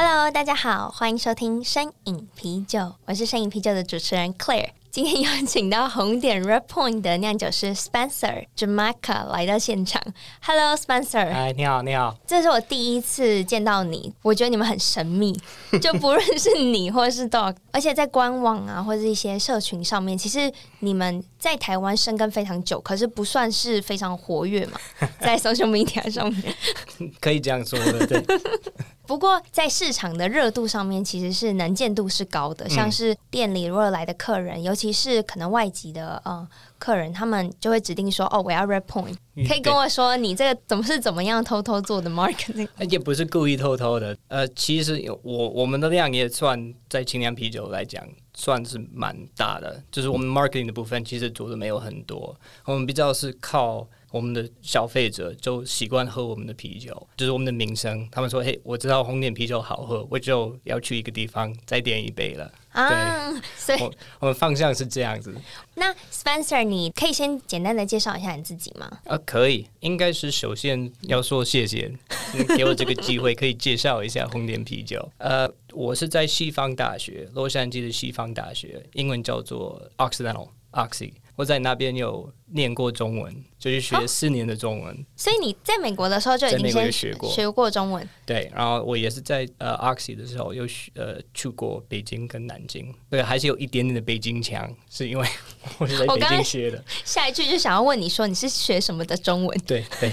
！Cheers！Hello，大家好，欢迎收听深饮啤酒，我是深饮啤酒的主持人 Claire。今天邀请到红点 Red Point 的酿酒师 Spencer Jamaica 来到现场。Hello，Spencer。哎，你好，你好。这是我第一次见到你，我觉得你们很神秘，就不认识你或者是 Dog，而且在官网啊或者一些社群上面，其实你们在台湾生根非常久，可是不算是非常活跃嘛，在 social media 上面。可以这样说的，对。不过在市场的热度上面，其实是能见度是高的。像是店里如果来的客人，嗯、尤其是可能外籍的呃客人，他们就会指定说：“哦，我要 Red Point。嗯”可以跟我说你这个怎么是怎么样偷偷做的 marketing？也不是故意偷偷的。呃，其实我我们的量也算在清凉啤酒来讲算是蛮大的，就是我们 marketing 的部分其实做的没有很多，我们比较是靠。我们的消费者就习惯喝我们的啤酒，就是我们的名声。他们说：“嘿，我知道红点啤酒好喝，我就要去一个地方再点一杯了。”啊，对，所以我，我们方向是这样子。那 Spencer，你可以先简单的介绍一下你自己吗？啊，可以，应该是首先要说谢谢你 给我这个机会，可以介绍一下红点啤酒。呃，我是在西方大学，洛杉矶的西方大学，英文叫做 Occidental，Oxy。我在那边有念过中文，就是学四年的中文。哦，所以你在美国的时候就已经先学过学过中文。对，然后我也是在呃 Oxy 的时候又学呃去过北京跟南京，对，还是有一点点的北京腔，是因为 我是在北京学的。下一句就想要问你说你是学什么的中文？对对，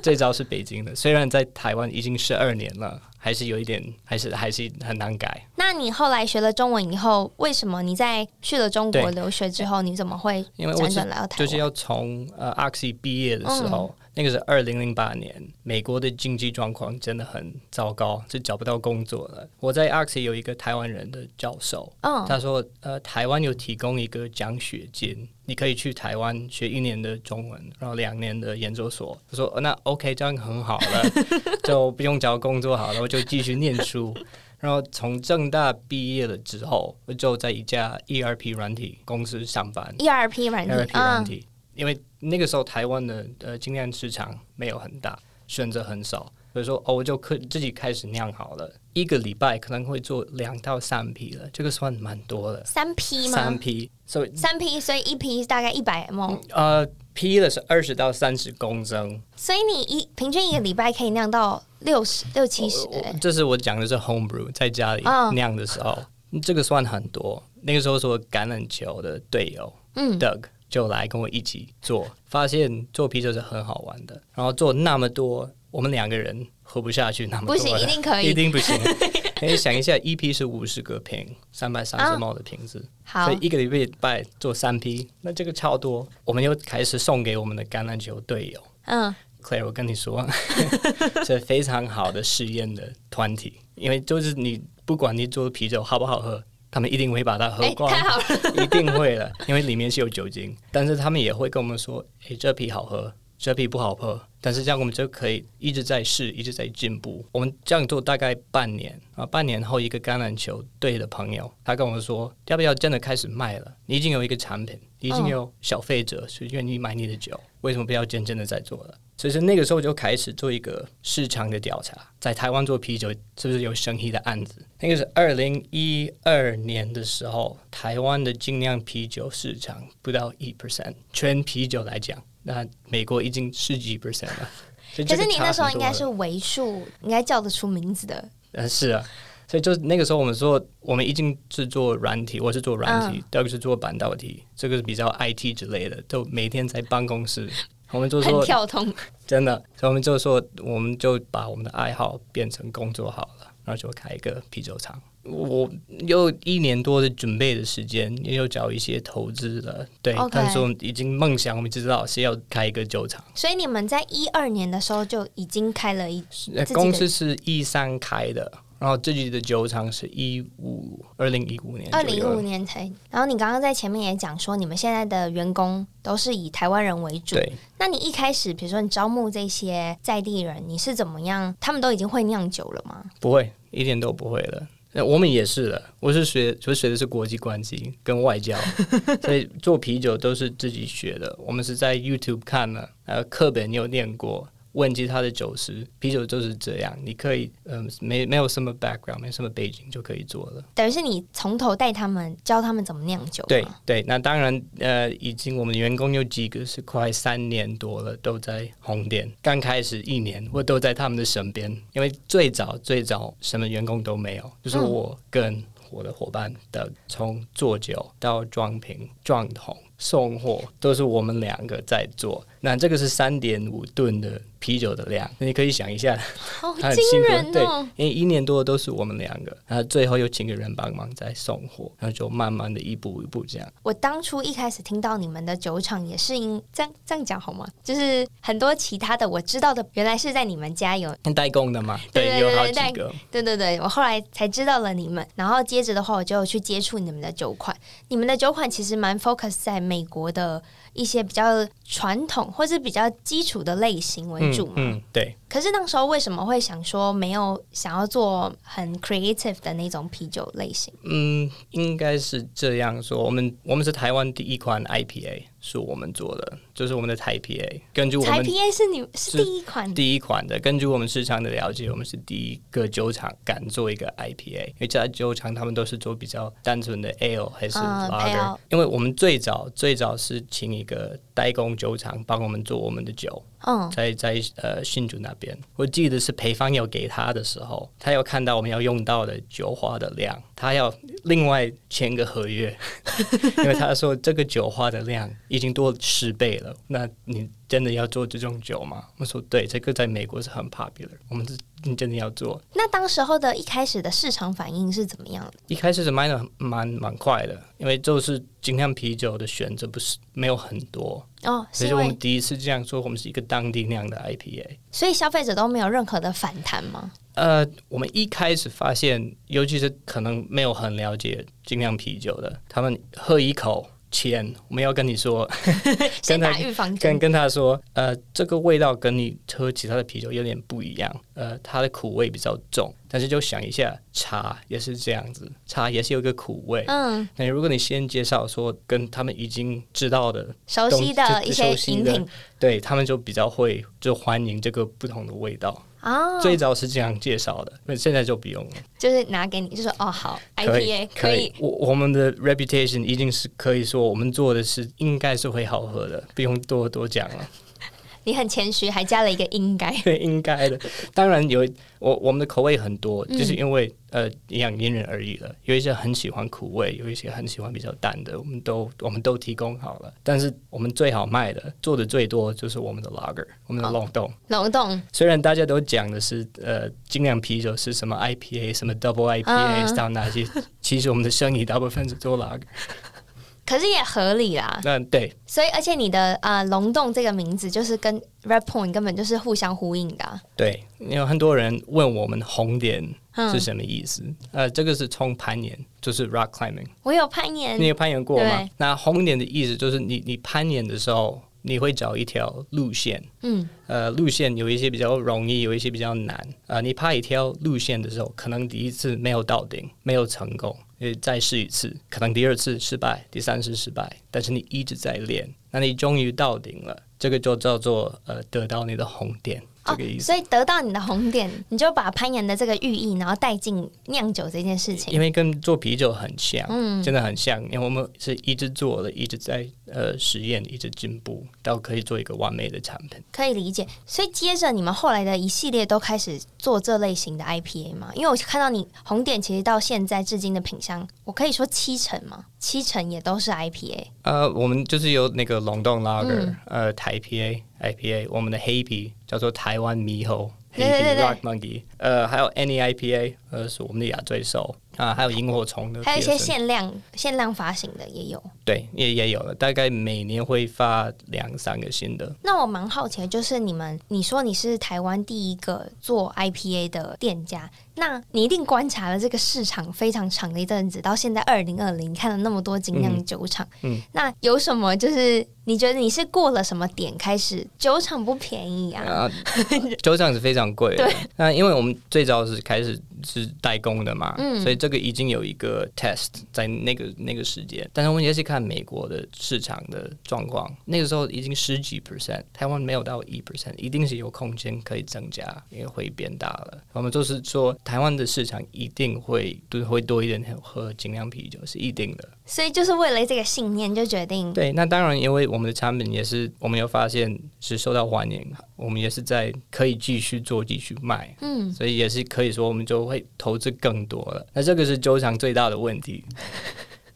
最早是北京的，虽然在台湾已经十二年了。还是有一点，还是还是很难改。那你后来学了中文以后，为什么你在去了中国留学之后，你怎么会辗转来到台湾？就是要从呃阿克西毕业的时候，嗯、那个是二零零八年，美国的经济状况真的很糟糕，就找不到工作了。我在 Oxy 有一个台湾人的教授，嗯、他说呃台湾有提供一个奖学金。你可以去台湾学一年的中文，然后两年的研究所。他说：“那 OK，这样很好了，就不用找工作好了，我就继续念书。然后从正大毕业了之后，我就在一家 ERP 软体公司上班。ERP 软体，ERP 软体，因为那个时候台湾的呃精酿市场没有很大，选择很少。”所以说，哦，我就可自己开始酿好了，一个礼拜可能会做两到三批了，这个算蛮多的。三批吗？三批，所以三批，所以一批大概一百 ml。呃，批的是二十到三十公升。所以你一平均一个礼拜可以酿到六十六七十。这是我讲的是 home brew，在家里酿的时候，哦，这个算很多。那个时候是我橄榄球的队友，嗯，Doug 就来跟我一起做，发现做啤酒是很好玩的，然后做那么多。我们两个人喝不下去，那么多，不行，一定可以，一定不行。可以想一下，一批是五十个瓶，三百三十 ml 的瓶子，好，所以一个礼拜做三批，那这个超多。我们又开始送给我们的橄榄球队友。嗯，Claire，我跟你说，是非常好的试验的团体，因为就是你不管你做的啤酒好不好喝，他们一定会把它喝光，太好了，一定会的，因为里面是有酒精。但是他们也会跟我们说，诶，这批好喝。这批不好喝，但是这样我们就可以一直在试，一直在进步。我们这样做大概半年啊，半年后一个橄榄球队的朋友，他跟我说，要不要真的开始卖了？你已经有一个产品，你已经有消费者是愿意买你的酒，为什么不要真正的在做了？所以说那个时候就开始做一个市场的调查，在台湾做啤酒是不是有生意的案子？那个是二零一二年的时候，台湾的精酿啤酒市场不到一 percent，全啤酒来讲。那美国已经十几 percent 了，可是你那时候应该是为数，应该叫得出名字的。呃，是啊，所以就那个时候我们说，我们已经是做软体，我是做软体，第二个是做半导体，这个是比较 IT 之类的，就每天在办公室，我们就说很跳通，真的，所以我们就说，我们就把我们的爱好变成工作好了，然后就开一个啤酒厂。我有一年多的准备的时间，也有找一些投资的，对.但是我们已经梦想，我们知道是要开一个酒厂。所以你们在一二年的时候就已经开了一，公司是一三开的，然后自己的酒厂是一五二零一五年，二零一五年才。然后你刚刚在前面也讲说，你们现在的员工都是以台湾人为主。对。那你一开始，比如说你招募这些在地人，你是怎么样？他们都已经会酿酒了吗？不会，一点都不会了。那我们也是的，我是学，我学的是国际关系跟外交，所以做啤酒都是自己学的。我们是在 YouTube 看了，呃，课本有念过。问及他的酒师，啤酒就是这样，你可以，嗯、呃，没没有什么 background，没什么背景就可以做了。等于是你从头带他们，教他们怎么酿酒。对对，那当然，呃，已经我们员工有几个是快三年多了，都在红店。刚开始一年，我都在他们的身边，因为最早最早什么员工都没有，就是我跟我的伙伴的，从做酒到装瓶、装桶、送货，都是我们两个在做。那这个是三点五吨的啤酒的量，你可以想一下，好 惊人哦！对，因为一年多都是我们两个，然后最后又请个人帮忙再送货，然后就慢慢的一步一步这样。我当初一开始听到你们的酒厂也是因这样这样讲好吗？就是很多其他的我知道的，原来是在你们家有代工的嘛？对，对，对，对，有好几个。对对对，我后来才知道了你们，然后接着的话我就去接触你们的酒款。你们的酒款其实蛮 focus 在美国的。一些比较传统或是比较基础的类型为主嘛，嗯，嗯，对。可是那时候为什么会想说没有想要做很 creative 的那种啤酒类型？嗯，应该是这样说。我们我们是台湾第一款 IPA。是我们做的，就是我们的台 PA。根据我们台 PA 是你是第一款，第一款的。根据我们市场的了解，我们是第一个酒厂敢做一个 IPA。因为其他酒厂他们都是做比较单纯的 Ale 还是 Lager。Uh, 因为我们最早最早是请一个代工酒厂帮我们做我们的酒。嗯，在在呃新竹那边，我记得是配方要给他的时候，他要看到我们要用到的酒花的量，他要另外签个合约，因为他说这个酒花的量已经多十倍了。那你真的要做这种酒吗？我说对，这个在美国是很 popular，我们是你真的要做。那当时候的一开始的市场反应是怎么样的？一开始是卖的蛮蛮快的，因为就是精酿啤酒的选择不是没有很多。哦，所以我们第一次这样说，我们是一个当地酿的 IPA，所以消费者都没有任何的反弹吗？呃，我们一开始发现，尤其是可能没有很了解精酿啤酒的，他们喝一口。钱，我们要跟你说，跟他预防跟跟他说，呃，这个味道跟你喝其他的啤酒有点不一样，呃，它的苦味比较重。但是就想一下，茶也是这样子，茶也是有一个苦味。嗯，那如果你先介绍说跟他们已经知道的、熟悉的一些饮品，对他们就比较会就欢迎这个不同的味道。哦，最早是这样介绍的，那现在就不用了，就是拿给你，就说哦，好，IPA 可以。我我们的 reputation 一定是可以说，我们做的是应该是会好喝的，不用多多讲了。你很谦虚，还加了一个应该。对，应该的。当然有，我我们的口味很多，嗯、就是因为呃，一样因人而异了。有一些很喜欢苦味，有一些很喜欢比较淡的，我们都我们都提供好了。但是我们最好卖的、做的最多就是我们的 Lager，我们的龙洞。龙洞。虽然大家都讲的是呃，精酿啤酒是什么 IPA，什么 Double IPA，到哪些，其实我们的生意大部分是做 Lager。可是也合理啦，嗯，对，所以而且你的呃龙洞这个名字就是跟 Red Point 根本就是互相呼应的啊。对，有很多人问我们红点是什么意思？嗯、呃，这个是从攀岩，就是 Rock Climbing。我有攀岩，你有攀岩过吗？那红点的意思就是你你攀岩的时候，你会找一条路线，嗯，呃，路线有一些比较容易，有一些比较难。啊、呃，你爬一条路线的时候，可能第一次没有到顶，没有成功。再试一次，可能第二次失败，第三次失败，但是你一直在练，那你终于到顶了，这个就叫做呃得到你的红点。这个意思，哦，所以得到你的红点，你就把攀岩的这个寓意，然后带进酿酒这件事情。因为跟做啤酒很像，嗯，真的很像。因为我们是一直做的，一直在呃实验，一直进步，到可以做一个完美的产品。可以理解。所以接着你们后来的一系列都开始做这类型的 IPA 嘛？因为我看到你红点其实到现在至今的品相，我可以说七成嘛，七成也都是 IPA。呃，我们就是有那个龙洞 Lager，嗯，呃，台 PA。IPA，我们的黑啤叫做台湾猕猴，黑啤 Rock Monkey，呃，还有 Any IPA，呃，是我们的亚最熟，啊，还有萤火虫的，还有一些限量限量发行的也有。对，也也有了，大概每年会发两三个新的。那我蛮好奇的，就是你们，你说你是台湾第一个做 IPA 的店家。那你一定观察了这个市场非常长的一阵子，到现在二零二零，看了那么多精酿酒厂，嗯，嗯，那有什么就是你觉得你是过了什么点开始酒厂不便宜啊？啊酒厂是非常贵的，对。那因为我们最早是开始是代工的嘛，嗯，所以这个已经有一个 test 在那个那个时间，但是我们也是看美国的市场的状况，那个时候已经十几 percent，台湾没有到一 percent，一定是有空间可以增加，也会变大了。我们就是说。台湾的市场一定会都会多一点喝精酿啤酒，是一定的。所以就是为了这个信念，就决定对。那当然，因为我们的产品也是，我们有发现是受到欢迎，我们也是在可以继续做、继续卖。嗯，所以也是可以说，我们就会投资更多了。那这个是周长最大的问题。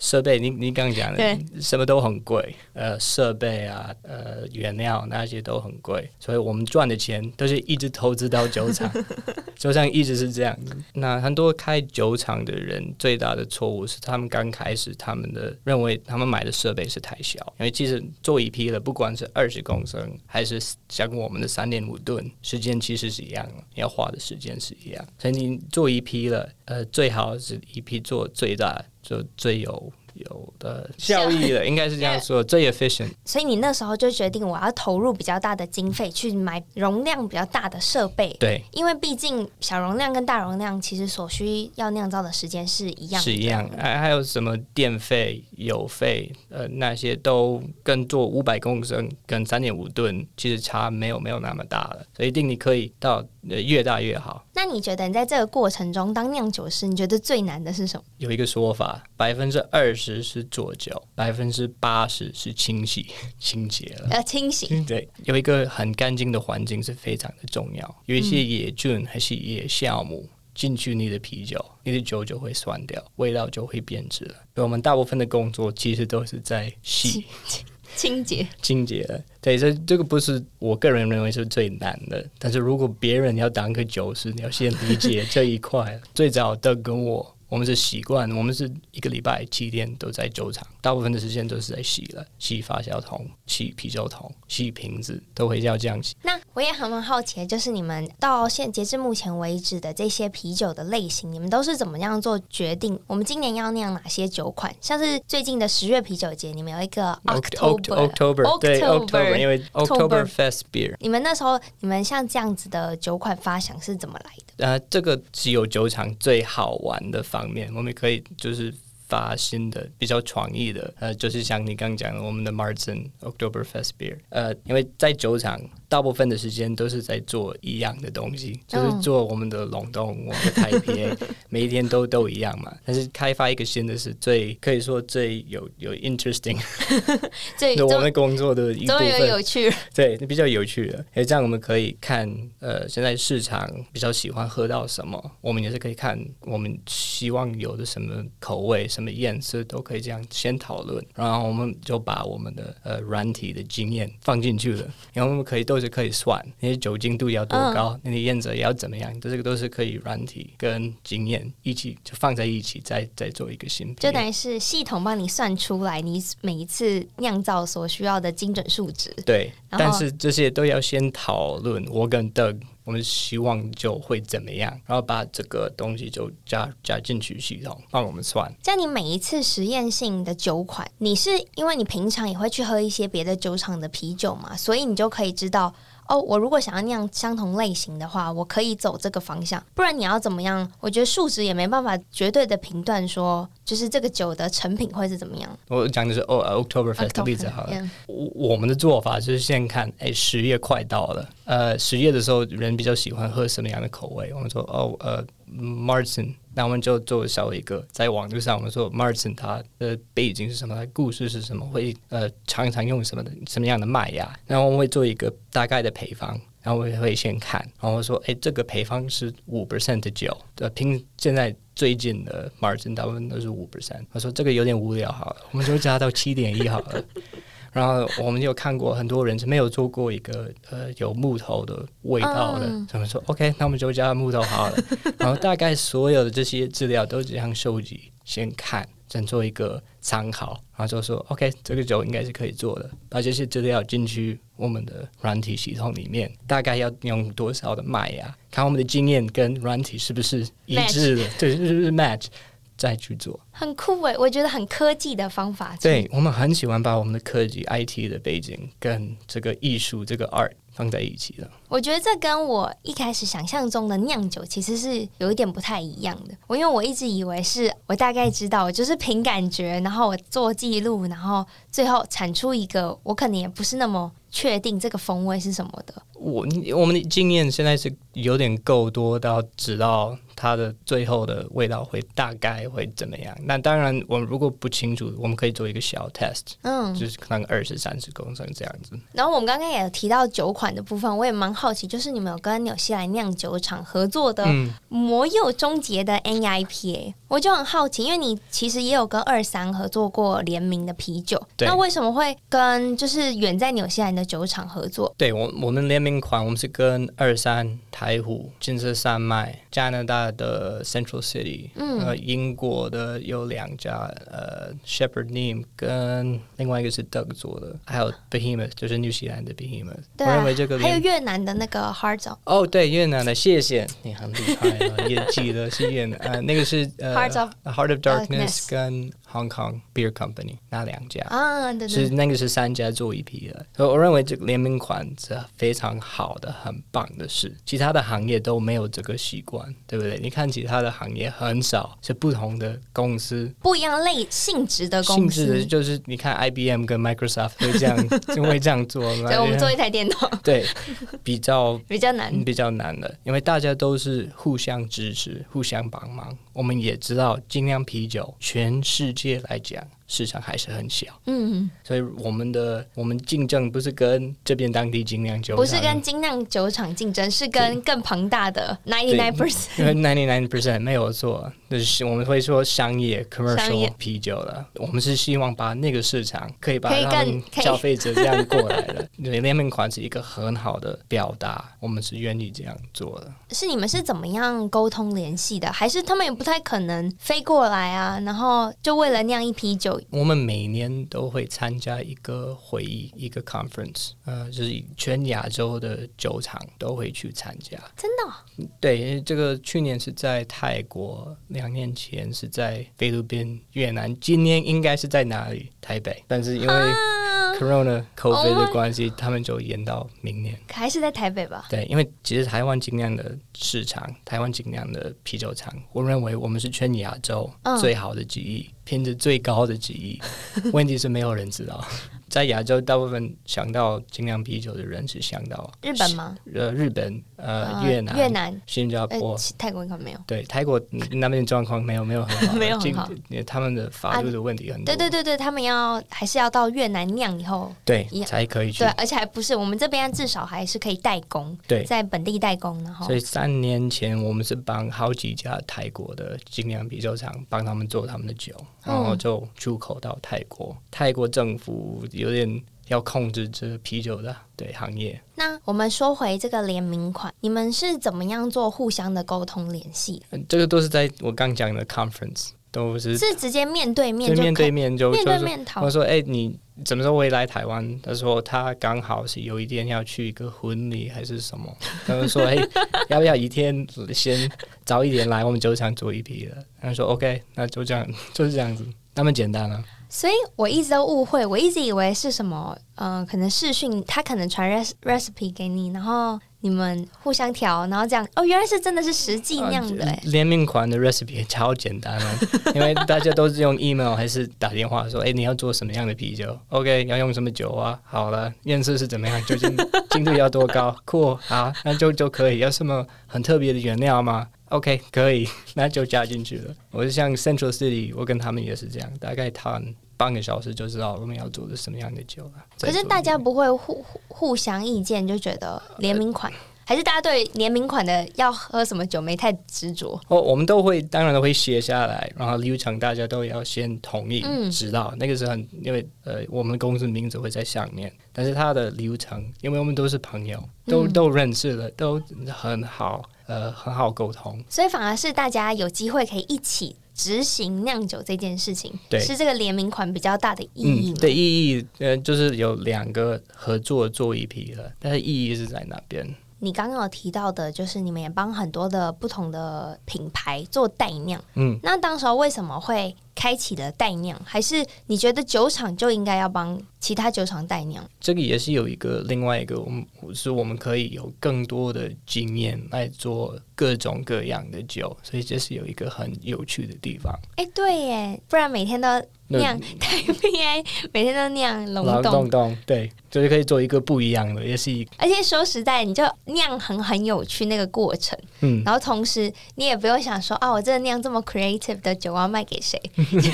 设备，你你刚讲的，对什么都很贵，呃，设备啊，呃，原料那些都很贵，所以我们赚的钱都是一直投资到酒厂，酒厂一直是这样。那很多开酒厂的人最大的错误是，他们刚开始他们的认为他们买的设备是太小，因为其实做一批了，不管是二十公升还是像我们的三点五吨，时间其实是一样的，要花的时间是一样。所以你做一批了，呃，最好是一批做最大。就最有的效益了，应该是这样说，最 efficient。所以你那时候就决定，我要投入比较大的经费去买容量比较大的设备。对，因为毕竟小容量跟大容量其实所需要酿造的时间是一样的，是一样。还还有什么电费、油费，呃，那些都跟做五百公升跟三点五吨其实差没有没有那么大了，所以一定你可以到。越大越好。那你觉得你在这个过程中当酿酒师，你觉得最难的是什么？有一个说法，百分之二十是做酒，百分之八十是清洗 清洁了。要清洗。对，有一个很干净的环境是非常的重要。有一些野菌还是野酵母进去你的啤酒，你的酒就会酸掉，味道就会变质了。所以我们大部分的工作其实都是在洗。清洁，清洁了。对，这这个不是我个人认为是最难的，但是如果别人要当个酒师，你要先理解这一块。最早的跟我。我们是习惯，我们是一个礼拜七天都在酒厂，大部分的时间都是在洗了，洗发酵桶、洗啤酒桶、洗瓶子，都会要这样洗。那我也很蛮好奇，就是你们到现截至目前为止的这些啤酒的类型，你们都是怎么样做决定？我们今年要酿哪些酒款？像是最近的十月啤酒节，你们有一个 October October 对 October，因为 October Fest Beer。你们那时候，你们像这样子的酒款发想是怎么来的？呃，这个只有酒厂最好玩的方面，我们可以就是发新的、比较创意的，呃，就是像你刚讲的，我们的 Martin Oktoberfest Beer，呃，因为在酒厂。大部分的时间都是在做一样的东西，就是做我们的龙洞、我们的台啤，每一天都都一样嘛。但是开发一个新的是最可以说最有有 interesting，最我们工作的一部分，有有趣，对，比较有趣的。哎，这样我们可以看，呃，现在市场比较喜欢喝到什么，我们也是可以看我们希望有的什么口味、什么颜色，都可以这样先讨论，然后我们就把我们的呃软体的经验放进去了，然后我们可以都。是可以算那些酒精度要多高，那你验者也要怎么样？这个都是可以软体跟经验一起就放在一起，再再做一个新品，就等于是系统帮你算出来你每一次酿造所需要的精准数值。对，但是这些都要先讨论。我跟 Doug，我们希望就会怎么样，然后把这个东西就加加进去系统帮我们算。在你每一次实验性的酒款，你是因为你平常也会去喝一些别的酒厂的啤酒嘛，所以你就可以知道。哦，我如果想要酿相同类型的话，我可以走这个方向。不然你要怎么样？我觉得数值也没办法绝对的评断说，就是这个酒的成品会是怎么样。我讲的是哦，Oktoberfest 的例子好了。Yeah. 我我们的做法就是先看，哎，十月快到了，呃，十月的时候人比较喜欢喝什么样的口味？我们说哦，呃。Marzen，那我们就做小一个，在网络上我们说 Marzen 它的背景是什么，故事是什么，会呃常常用什么的什么样的麦芽，然后我们会做一个大概的配方，然后我也会先看，然后我说哎这个配方是五 percent 的酒，呃，拼现在最近的 Martin 大部分都是五 percent，我说这个有点无聊好了，我们就加到七点一好了。然后我们有看过很多人是没有做过一个呃有木头的味道的，他们、嗯、说 OK，那我们就加木头好了。然后大概所有的这些资料都这样收集，先看，先做一个参考，然后就说 OK，这个酒应该是可以做的，把这些资料进去我们的软体系统里面，大概要用多少的麦芽，看我们的经验跟软体是不是一致的.对，是不是 match。再去做，很酷诶，我觉得很科技的方法。对，我们很喜欢把我们的科技 IT 的背景跟这个艺术这个 art 放在一起的。我觉得这跟我一开始想象中的酿酒其实是有一点不太一样的。我因为我一直以为是我大概知道，我就是凭感觉，然后我做记录，然后最后产出一个，我可能也不是那么确定这个风味是什么的。我我们的经验现在是有点够多到知道。它的最后的味道会大概会怎么样？那当然，我们如果不清楚，我们可以做一个小 test，嗯，就是可能二十三十公升这样子。然后我们刚刚也有提到酒款的部分，我也蛮好奇，就是你们有跟纽西兰酿酒厂合作的魔柚终结的 NEIPA，我就很好奇，因为你其实也有跟二三合作过联名的啤酒，那为什么会跟就是远在纽西兰的酒厂合作？对我，我们联名款，我们是跟二三、台虎、金色山脉、加拿大。的 Central City，嗯，呃，英国的有两家，呃，Shepherd Neame 跟另外一个是德国做的，还有 Behemoth，就是纽西兰的 Behemoth。对啊，我认为这个还有越南的那个 Heart 哦，对，越南的，谢谢你很厉害了，也记得是越南，呃，那个是呃 Heart of, Heart of Darkness 跟。 Hong Kong Beer Company 那两家啊，对对，是那个是三家做一批的，所以我认为这个联名款是非常好的、很棒的事。其他的行业都没有这个习惯，对不对？你看其他的行业很少是不同的公司，不一样类性质的公司，性质的就是你看 IBM 跟 Microsoft 会这样就 会这样做吗？对，我们做一台电脑，对，比较 比较难，比较难的，因为大家都是互相支持、互相帮忙。我们也知道精酿啤酒全世界来讲，市场还是很小，嗯，所以我们的我们竞争不是跟这边当地精酿酒，不是跟精酿酒厂竞争，是跟更庞大的 ninety nine percent，因为 ninety nine percent 没有错，就是我们会说商业 commercial 啤酒了，我们是希望把那个市场可以把他们消费者这样过来的，对，联名款是一个很好的表达，我们是愿意这样做的。是你们是怎么样沟通联系的？还是他们也不太可能飞过来啊？然后就为了酿一批酒？我们每年都会参加一个会议，一个 conference，呃，就是全亚洲的酒厂都会去参加。真的哦？对，这个去年是在泰国，两年前是在菲律宾、越南，今年应该是在哪里？台北。但是因为 Corona COVID 的关系，他们就延到明年。还是在台北吧？对，因为其实台湾尽量的市场，台湾尽量的啤酒厂，我认为我们是全亚洲最好的记忆。嗯品质最高的记忆，问题是没有人知道。在亚洲，大部分想到精酿啤酒的人是想到日本吗？呃，日本、呃，越南、越南、新加坡、泰国应该没有。对，泰国那边状况没有没有很好，没有很好。他们的法律的问题很多。对对对对，他们要还是要到越南酿以后，对才可以去。对，而且还不是我们这边至少还是可以代工，对，在本地代工。然后，所以三年前我们是帮好几家泰国的精酿啤酒厂帮他们做他们的酒，然后就出口到泰国。泰国政府有点。要控制这个啤酒的对行业。那我们说回这个联名款，你们是怎么样做互相的沟通联系？这个都是在我刚讲的 conference，都是是直接面对面就面对面就面对面讨论。我说：“哎，你什么时候会来台湾？”他说：“他刚好是有一天要去一个婚礼还是什么。”他们说：“哎，要不要一天先早一点来？我们酒厂做一批的。”他说：“OK，那就这样，就是这样子，那么简单了。”所以我一直都误会，我一直以为是什么，嗯、可能视讯他可能传 recipe 给你，然后你们互相调，然后这样。哦，原来是真的是实际酿的。联名款的 recipe 超简单哦，因为大家都是用 email 还是打电话说，哎，你要做什么样的啤酒？OK，要用什么酒啊？好了，颜色是怎么样？究竟精度要多高？酷，好，那就就可以。要什么很特别的原料吗？OK，可以，那就加进去了。我是像 Central City，我跟他们也是这样，大概谈。半个小时就知道我们要做的什么样的酒了。可是大家不会互互相意见，就觉得联名款还是大家对联名款的要喝什么酒没太执着？哦，我们都会，当然都会写下来，然后流程大家都要先同意，嗯、知道那个是很，因为呃，我们公司名字会在上面，但是它的流程，因为我们都是朋友，都、嗯、都认识了，都很好，呃，很好沟通，所以反而是大家有机会可以一起。执行酿酒这件事情，对，是这个联名款比较大的意义。嗯，对，意义呃，就是有两个合作做一批了，但是意义是在哪边？你刚刚有提到的，就是你们也帮很多的不同的品牌做代酿。嗯，那当时候为什么会开启了代酿？还是你觉得酒厂就应该要帮其他酒厂代酿？这个也是有一个另外一个，我们是我们可以有更多的经验来做各种各样的酒，所以这是有一个很有趣的地方。哎，对耶，不然每天都。酿 太 PI，每天都酿龙洞，洞洞，对，就是可以做一个不一样的，也是一。而且说实在，你就酿很很有趣那个过程，嗯，然后同时你也不用想说啊，我真的酿这么 creative 的酒要卖给谁？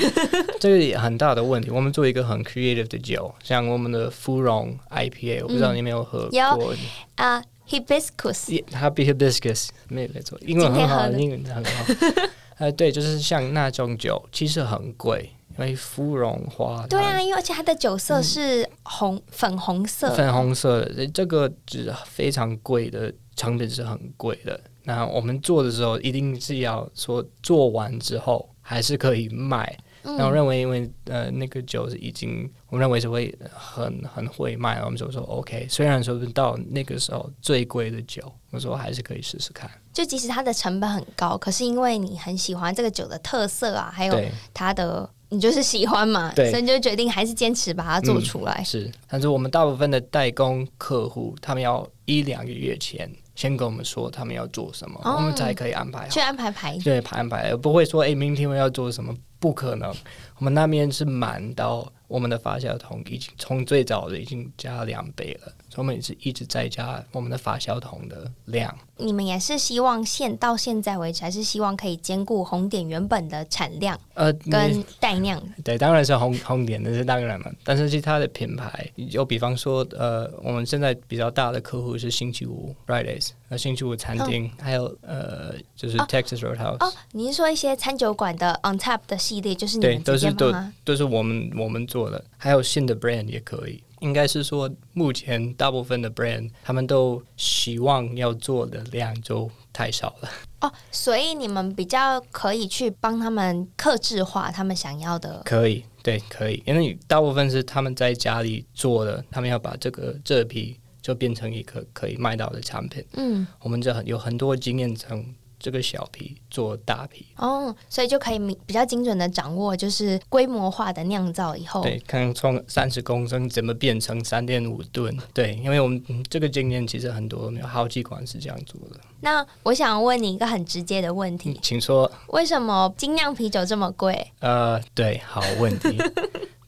这个也很大的问题。我们做一个很 creative 的酒，像我们的芙蓉 IPA，我不知道你有没有喝过？有啊，Hibiscus，它比 Hibiscus 没没错，英文很好，英文很好。呃，对，就是像那种酒，其实很贵。因为芙蓉花，对啊，因为而且它的酒色是红、嗯、粉红色，粉红色的，这个是非常贵的，成本是很贵的。那我们做的时候，一定是要说做完之后还是可以卖。然后认为，因为呃那个酒是已经，我们认为是会很很会卖，我们就说 OK。虽然说到那个时候最贵的酒，我说还是可以试试看。就即使它的成本很高，可是因为你很喜欢这个酒的特色啊，还有它的。你就是喜欢嘛，所以你就决定还是坚持把它做出来。嗯。是，但是我们大部分的代工客户，他们要一两个月前先跟我们说他们要做什么，哦、我们才可以安排好。去安排排。对，排安排，不会说哎，明天我要做什么，不可能。我们那边是满到我们的发酵桶已经从最早的已经加两倍了。所以我们也是一直在加我们的发酵桶的量。你们也是希望现到现在为止，还是希望可以兼顾红点原本的产量，呃，跟代酿？对，当然是红红点，那是当然嘛。但是其他的品牌，就比方说，呃，我们现在比较大的客户是星期五 Fridays，呃，星期五餐厅，哦、还有呃，就是 Texas Roadhouse。哦，你是说一些餐酒馆的 On Tap 的系列，就是你？对，都是都都是我们我们做的，还有新的 brand 也可以。应该是说，目前大部分的 brand 他们都希望要做的量就太少了哦，所以你们比较可以去帮他们克制化他们想要的。可以，对，可以，因为大部分是他们在家里做的，他们要把这个这批就变成一个可以卖到的产品。嗯，我们这很有很多经验从。这个小批做大批哦，所以就可以比较精准的掌握，就是规模化的酿造以后，对，看从三十公升怎么变成三点五吨，对，因为我们这个经验其实很多，有好几款是这样做的。那我想问你一个很直接的问题，请说，为什么精酿啤酒这么贵？呃，对，好问题。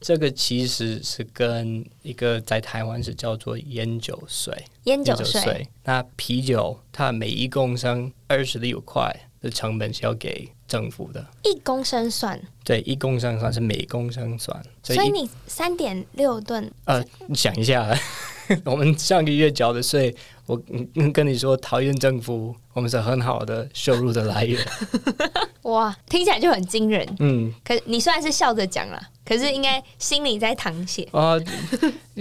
这个其实是跟一个在台湾是叫做烟酒税，烟酒税。那啤酒它每一公升二十六块的成本是要给政府的，一公升算？对，一公升算是每公升算。所以，你三点六吨？呃，你想一下，我们上个月缴的税，我跟你说，讨厌政府我们是很好的收入的来源。哇，听起来就很惊人。嗯，可你虽然是笑着讲了。可是应该心里在淌血啊！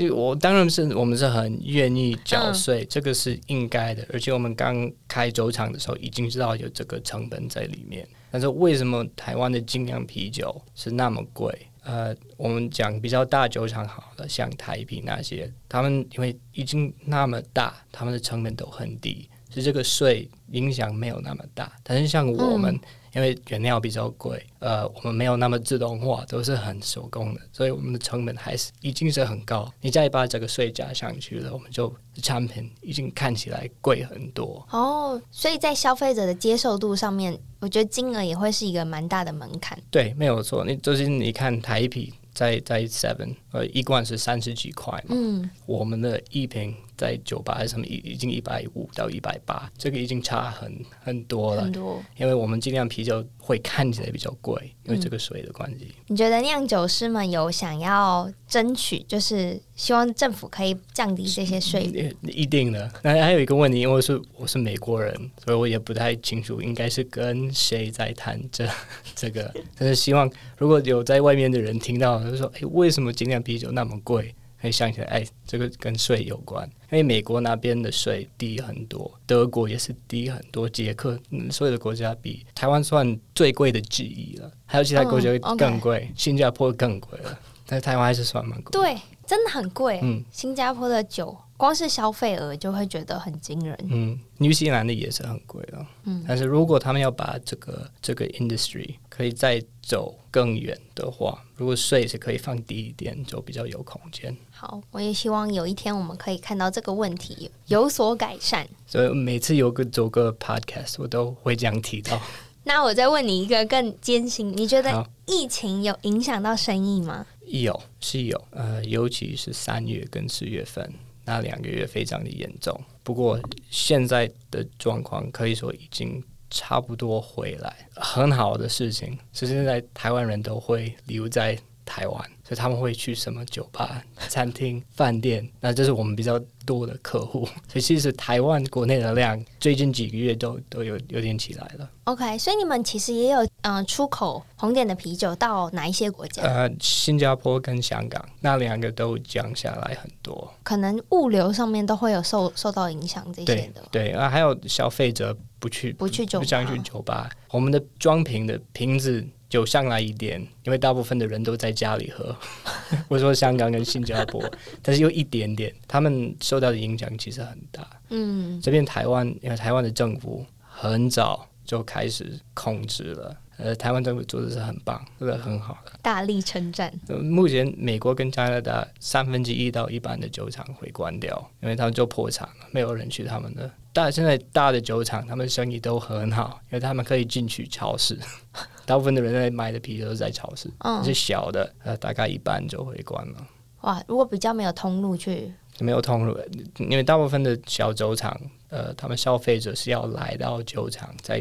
我当然是我们是很愿意缴税，嗯、这个是应该的。而且我们刚开酒厂的时候，已经知道有这个成本在里面。但是为什么台湾的精酿啤酒是那么贵？呃，我们讲比较大酒厂好了，像台啤那些，他们因为已经那么大，他们的成本都很低，所以这个税影响没有那么大。但是像我们。因为原料比较贵，呃，我们没有那么自动化，都是很手工的，所以我们的成本还是已经是很高。你再把这个税加上去了，我们就产品已经看起来贵很多。哦，所以在消费者的接受度上面，我觉得金额也会是一个蛮大的门槛。对，没有错。你就是你看台啤在在 Seven，呃，一罐是三十几块嘛，嗯，我们的一瓶在酒吧还是什么已已经一百五到一百八，这个已经差很很多了。很多，因为我们精酿啤酒会看起来比较贵，因为这个水的关系。你觉得酿酒师们有想要争取，就是希望政府可以降低这些税率？一定的。那还有一个问题，因为我是我是美国人，所以我也不太清楚应该是跟谁在谈这 这个。但是希望如果有在外面的人听到，就说：“哎，为什么精酿啤酒那么贵？”可以想起来，哎，这个跟税有关，因为美国那边的税低很多，德国也是低很多，捷克、嗯、所有的国家比台湾算最贵的之一了，还有其他国家更贵，新加坡更贵了，但是台湾还是算蛮贵。对，真的很贵。嗯，新加坡的酒光是消费额就会觉得很惊人。嗯，新西兰的也是很贵了。嗯，但是如果他们要把这个这个 industry 可以再走更远的话，如果税是可以放低一点，就比较有空间。好，我也希望有一天我们可以看到这个问题有所改善。所以每次有个做个 podcast，我都会这样提到。那我再问你一个更艰辛，你觉得疫情有影响到生意吗？有，是有。呃，尤其是三月跟四月份那两个月非常的严重。不过现在的状况可以说已经差不多回来，很好的事情是现在台湾人都会留在台湾。所以他们会去什么酒吧、餐厅、饭店，那这是我们比较多的客户。所以其实台湾国内的量最近几个月都都有有点起来了。OK，所以你们其实也有嗯、呃、出口红点的啤酒到哪一些国家？呃，新加坡跟香港那两个都降下来很多，可能物流上面都会有受受到影响这些的。对，对啊，还有消费者不去不去酒吧，不想去酒吧，我们的装瓶的瓶子。酒上来一点，因为大部分的人都在家里喝。我说香港跟新加坡，但是有一点点，他们受到的影响其实很大。嗯，这边台湾，因为台湾的政府很早就开始控制了。呃，台湾政府做的是很棒，做的很好的，大力称赞。目前美国跟加拿大三分之一到一半的酒厂会关掉，因为他们就破产了，没有人去他们的。但现在大的酒厂，他们生意都很好，因为他们可以进去超市。大部分的人在买的啤酒都是在超市，嗯，是小的，呃，大概一半就会关了。哇，如果比较没有通路去，没有通路，因为大部分的小酒厂，呃，他们消费者是要来到酒厂在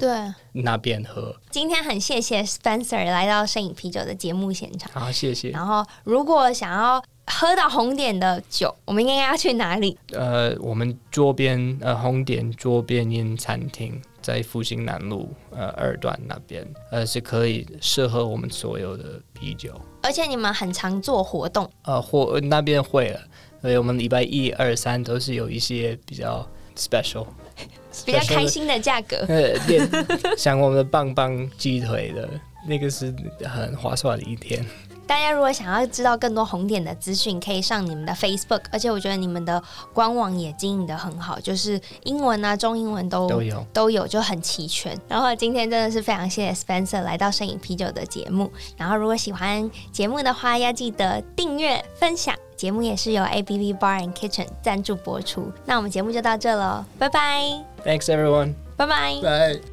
那边喝。今天很谢谢 Spencer 来到摄影啤酒的节目现场，好，谢谢。然后，如果想要喝到红点的酒，我们应该要去哪里？呃，我们桌边呃红点桌边饮餐厅在复兴南路呃二段那边，呃是可以适合我们所有的啤酒。而且你们很常做活动，呃活那边会了，所以我们礼拜一二三都是有一些比较 special，比较开心的价格。呃，想我们的棒棒鸡腿的那个是很划算的一天。大家如果想要知道更多红点的资讯，可以上你们的 Facebook，而且我觉得你们的官网也经营的很好，就是英文啊、中英文都都有，都有就很齐全。然后今天真的是非常谢谢 Spencer 来到摄影啤酒的节目。然后如果喜欢节目的话，要记得订阅、分享。节目也是由 ABV Bar and Kitchen 赞助播出。那我们节目就到这了，拜拜。Thanks everyone。拜拜。拜。